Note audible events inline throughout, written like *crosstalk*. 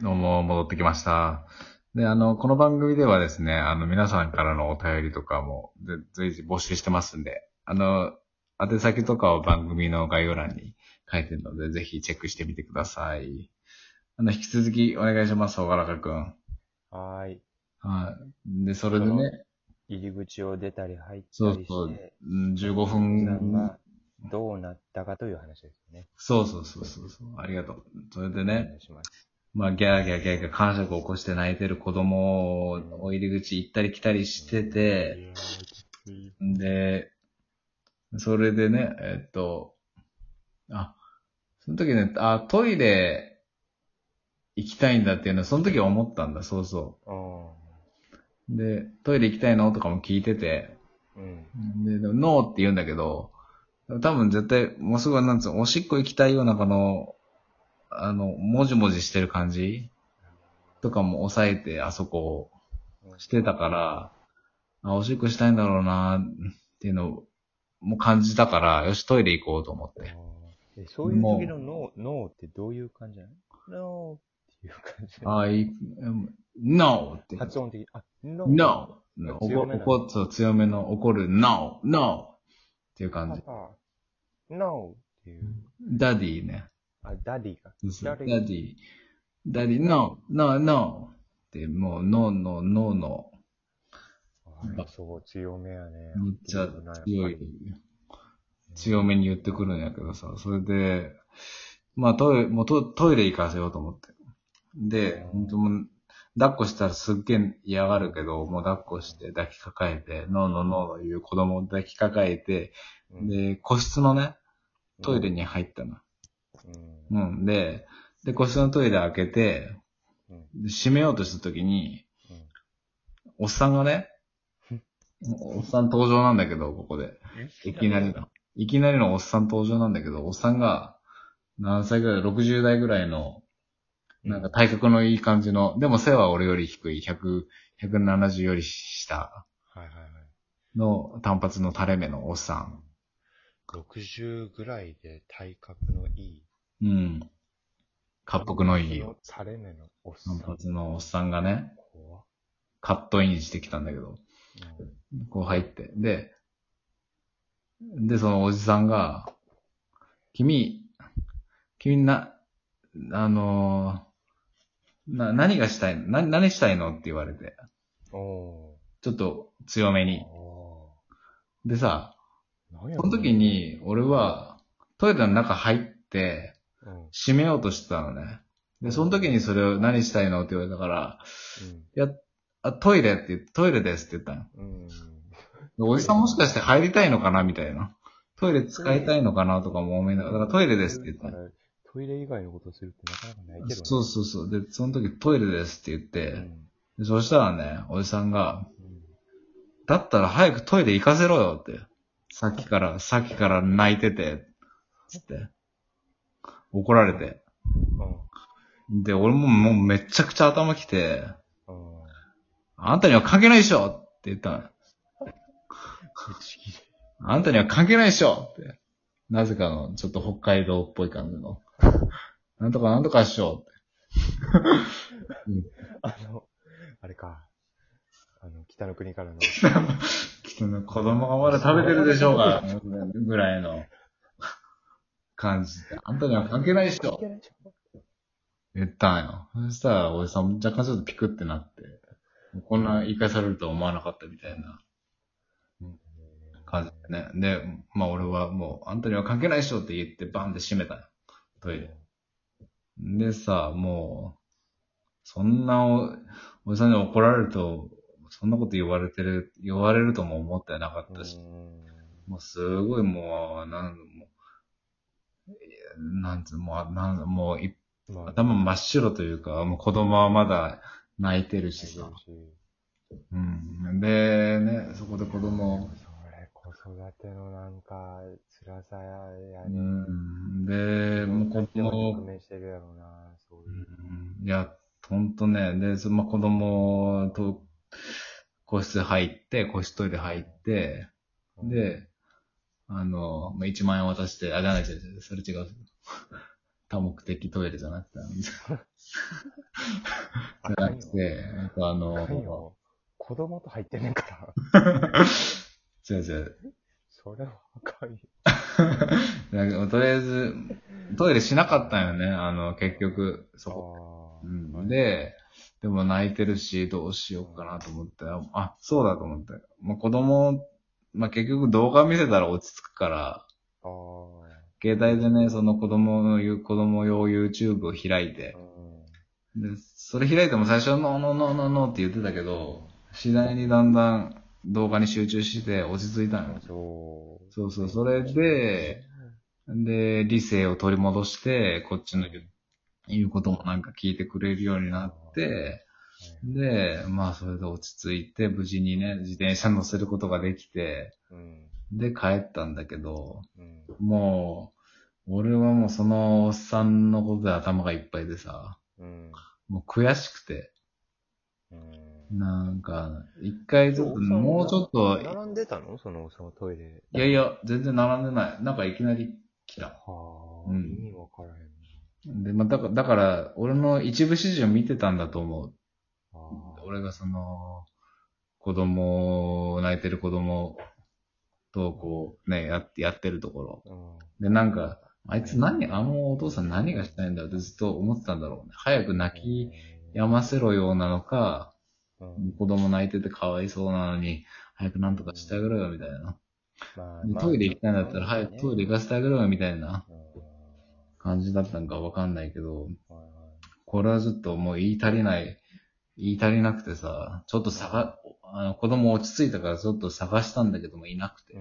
どうも、戻ってきました。で、あの、この番組ではですね、あの、皆さんからのお便りとかも、で随時募集してますんで、あの、宛先とかを番組の概要欄に書いてるので、ぜひチェックしてみてください。あの、引き続きお願いします、小柄かくん。はーい。はい。で、それでね、入り口を出たり入ったりして、そうそう、うん15さん分が、どうなったかという話ですよね。そうそうそうそうそう、ありがとう。それでおね、願いします。まあ、ギャーギャーギャーギャー感触を起こして泣いてる子供を入り口行ったり来たりしてて、で、それでね、えっと、あ、その時ね、あ、トイレ行きたいんだっていうのは、その時は思ったんだ、そうそあう。で、トイレ行きたいのとかも聞いてて、ーうん。で、でもノーって言うんだけど、多分絶対、もうすぐなんつうの、おしっこ行きたいような、この、あの、もじもじしてる感じとかも抑えて、あそこをしてたから、あ、おしっこしたいんだろうなっていうのを、もう感じたから、よし、トイレ行こうと思って。えそういう時のノー、ノーってどういう感じなの？ノーっていう感じ。あ、いい、No! って。発音的に。あ、ノ No! 強めなの？怒、そう、強めの怒る No! No! っていう感じ。パパ、 No っていう。 Daddy ね。あ、 Daddy が。ダデ Daddy。Daddy、No! No! て、もう、No! No! No! No! あそう、強めやね。めっちゃ強い。強めに言ってくるんやけどさ、それで、まあトイレ、もうトトイレ行かせようと思って。で、うんほんともう抱っこしたらすっげえ嫌がるけど、もう抱っこして抱きかかえて、ノーノーノーの言う子供を抱きかかえて、うん、で、個室のね、トイレに入ったの。うん。うん。で、で、個室のトイレ開けて、閉めようとした時に、うんおっさんがねうん、*laughs* おっさん登場なんだけど、ここで。いきなりの。いきなりのおっさん登場なんだけど、おっさんが、何歳ぐらい ?60 代ぐらいの、なんか体格のいい感じの、でも背は俺より低い、100、170より下はいはいはい。の単発の垂れ目のおっさん。60ぐらいで体格のいい。うん。滑腹のいいその垂れ目のおっさん。のおっさんがね、カットインしてきたんだけど、うんこう入って。で、で、そのおじさんが、君、君な、あのーな、何がしたいの？な、何したいの？って言われて。おちょっと強めーに。おでさ、その時、に、俺は、トイレの中入って、うん。閉めようとしてたのね。で、その時にそれを何したいのって言われたから、いや、あ、トイレって言って、トイレですって言ったの。うん。おじさんもしかして入りたいのかなみたいな。トイレ使いたいのかなとかも思いながら、だからトイレですって言ったの。トイレ以外のことするってなかなかないけどね。そうそうそう。で、その時トイレですって言って、うん。でそしたらね、おじさんが、うんだったら早くトイレ行かせろよって。さっきから、さっきから泣いてて、つって。怒られて。で、俺ももうめちゃくちゃ頭きて。あんたには関係ないでしょって言ったの。あんたには関係ないでしょって。なぜかの、ちょっと北海道っぽい感じの。*laughs* なんとかなんとかっしょって。*laughs* あの、あれか。あの、北の国からの。きっとね、子供がまだ食べてるでしょうが、*laughs* ぐらいの感じで。あんたには関係ないでしょ言ったんよ。そしたら、おじさん若干ちょっとピクってなって、こんな言い返されるとは思わなかったみたいな感じでね。で、まあ俺はもう、あんたには関係ないでしょって言ってバンって閉めたよ。トイレ。でさ、もう、そんなお、おじさんに怒られると、そんなこと言われてる、言われるとも思ってなかったし、もうすごいもう、なん、もう、なんつう、もう、なんもうい、まあ頭真っ白というか、もう子供はまだ泣いてるしさ。しうん。で、ね、そこで子供、それ、子育てのなんか、辛さややうね。ん。で、もう子供直、面してるやろうな、そういう。うんいや、ほんとね、で、そまあ、子供と、個室入って、個室トイレ入って、で、あの、まあ、1万円渡して、あ、じゃない、それ違う。*laughs* 多目的トイレじゃなくて、*laughs* じあゃなくて、ああかんの、よ。子供と入ってんねんから。*laughs* 違う違う。それはあかんよ。なんかとりあえず、トイレしなかったんよね、あの、結局、そこ。うん、で、でも泣いてるし、どうしようかなと思って、あ、そうだと思って。もう子供、まあ、結局動画見せたら落ち着くから。携帯でね、その子供の言う、子供用 YouTube を開いて、うん。で、それ開いても最初はノーノーノーノーノーって言ってたけど、次第にだんだん動画に集中して落ち着いたのよ。そう。そうそれで、で、理性を取り戻して、こっちの言うこともなんか聞いてくれるようになって、で、まあそれで落ち着いて、無事にね、自転車乗せることができて、うん。で、帰ったんだけど、うん。もう、俺はもうそのおっさんのことで頭がいっぱいでさ、うん。もう悔しくて、うん。なんか、一回ちょっと、もうちょっと、並んでたの？その、そのトイレ。いやいや、全然並んでない。なんかいきなり来た。はあ、うん意味わからへんで、まあ、だから、だから、俺の一部始終を見てたんだと思う。俺がその、子供、泣いてる子供と、こう、ね、やって、やってるところ。あ。で、なんか、あいつ何、あのお父さん何がしたいんだろうってずっと思ってたんだろうね。早く泣き止ませろようなのか、うん。子供泣いててかわいそうなのに、早くなんとかしてあげろよ、みたいな。までトイレ行きたいんだったら、早くトイレ行かせてあげろよ、みたいなうん感じだったんかわかんないけど、はいこれはちょっともう言い足りない、言い足りなくてさ、ちょっと探、あの子供落ち着いたからちょっと探したんだけどもいなくて。う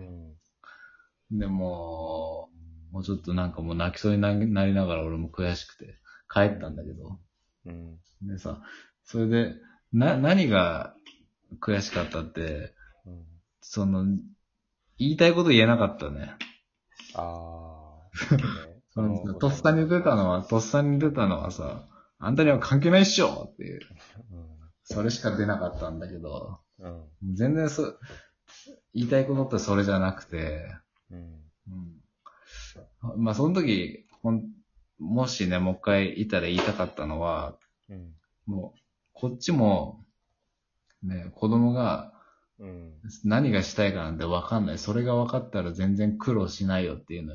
ん。でも、もうちょっとなんかもう泣きそうにななりながら俺も悔しくて帰ったんだけど。うん。でさ、それで、な、何が悔しかったって、うん。その、言いたいこと言えなかったね。ああ。*laughs* ねそのとっさに出たのは、とっさに出たのはさ、あんたには関係ないっしょっていう、それしか出なかったんだけど、うん。全然そ、言いたいことってそれじゃなくて、うん。うん。まあ、その時、もしね、もう一回いたら言いたかったのは、うん。もう、こっちも、ね、子供がうん。何がしたいかなんてわかんない。それが分かったら全然苦労しないよっていうの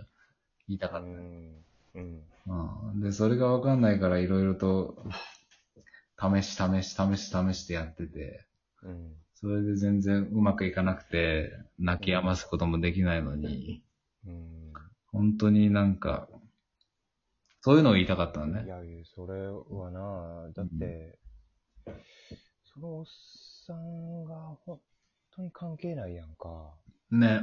言いたかった。うん。うん。うん。で、それが分かんないからいろいろと、試し試し試し試してやってて、うん。それで全然うまくいかなくて、泣き止ますこともできないのに、うん。本当になんか、そういうのを言いたかったのね。いや、それはな、だって、そのおっさんが本当に関係ないやんか。ね。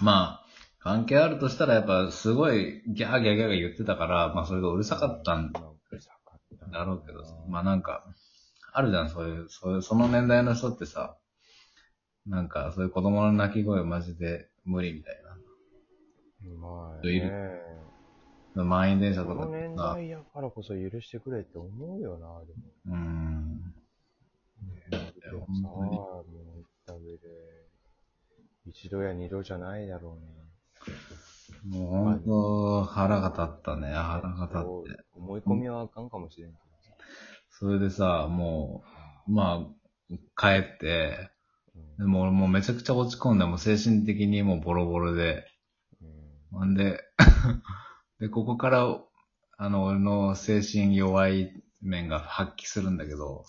まあ、関係あるとしたらやっぱすごいギャーギャーギャーが言ってたから、まあそれがうるさかったんだろうけど、まあなんか、あるじゃん、そういう、そういう、その年代の人ってさ、なんかそういう子供の泣き声マジで無理みたいまあ、いるね。な。満員電車ことのかってさ、年代やからこそ許してくれって思うよな、でも。うーん。でもさ、もう一度や二度じゃないだろうね。もう本当腹が立ったね、腹が立って。思い込みはあかんかもしれんけそれでさ、もう、まあ、帰って、ど。でも俺もうめちゃくちゃ落ち込んで、もう精神的にもうボロボロで、うん。ほんで、*laughs* で、ここから、あの、俺の精神弱い面が発揮するんだけど、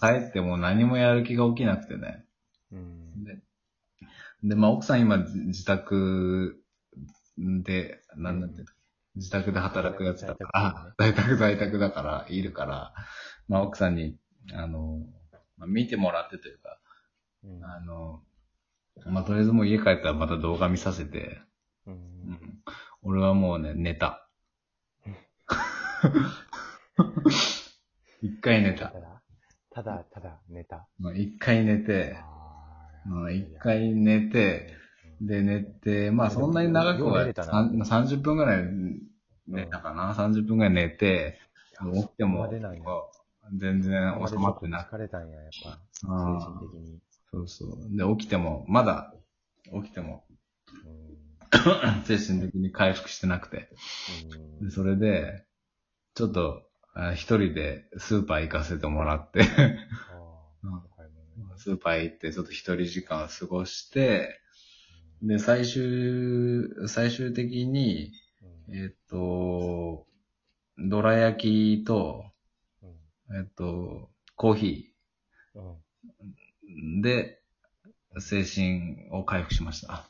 帰ってもう何もやる気が起きなくてね。うん。で、でまあ奥さん今自自宅で、なんだって、自宅で働くやつだから、在宅在宅だから、いるから、まあ奥さんに、あの、まあ、見てもらってというか、うん。あの、まあとりあえずもう家帰ったらまた動画見させて、う。うんん、俺はもうね、寝た。*laughs* 一回寝た。ただ、ただ、ただ寝た。まあ一回寝て、あまあ一回寝て、で寝て、まあそんなに長くはよう寝れたなさん30分ぐらい寝たかな、?30 分ぐらい寝て、起きても全然収まってなく疲れたんや、やっぱ。精神的に。そうそう。で、起きても、まだ、起きても、うん *coughs* 精神的に回復してなくて。うんで、それで、ちょっと、あ一人でスーパー行かせてもらって、スーパー行ってちょっと一人時間を過ごして、で、最終、最終的に、うんえっと、どら焼きと、うんえっと、コーヒうんーで、精神を回復しました。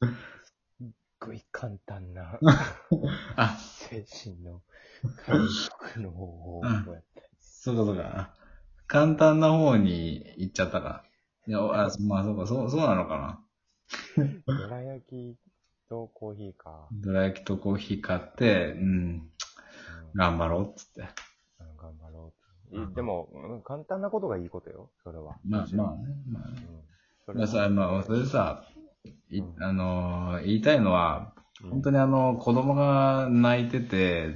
すっごい簡単な *laughs* あ、精神の回復の方法をやった。そうかそうか。簡単な方に行っちゃったか。いや、*laughs* あ、まあそうか、そう、そうなのかな。どら焼きとコーヒーか。どら焼きとコーヒー買って、うん、うん頑張ろうっつって。うん頑張ろうと。いでも、うん簡単なことがいいことよ、それは。まあまあね、まあね。うんそれはまあさ、まあ、それでさ、いうんあのー言いたいのは、うん本当にあの、子供が泣いてて、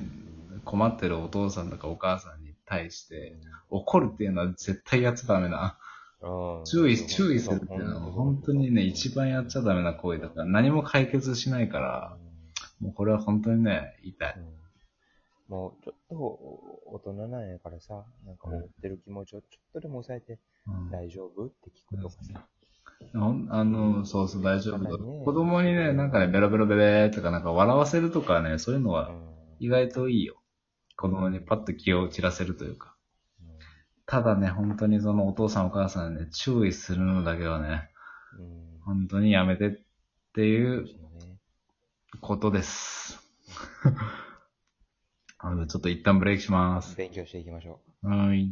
困ってるお父さんとかお母さんに対して、怒るっていうのは絶対やっちゃダメな。うん注意、注意するっていうのは本当にね、一番やっちゃダメな行為だから、何も解決しないから、もうこれは本当にね、言い。うんもう、ちょっと大人なんやからさ、なんか思ってる気持ちをちょっとでも抑えて、うん大丈夫って聞くとかさ。あの、そうそう、大丈夫だ。子供にね、なんかね、ベロベロベレーとかなんか笑わせるとかね、そういうのはうん意外といいよ。子供にパッと気を散らせるというか。うんただね、本当にそのお父さんお母さんにね、注意するのだけはね、うん本当にやめてっていうことです。*laughs* あの、ちょっと一旦ブレイクします。勉強していきましょう。はい。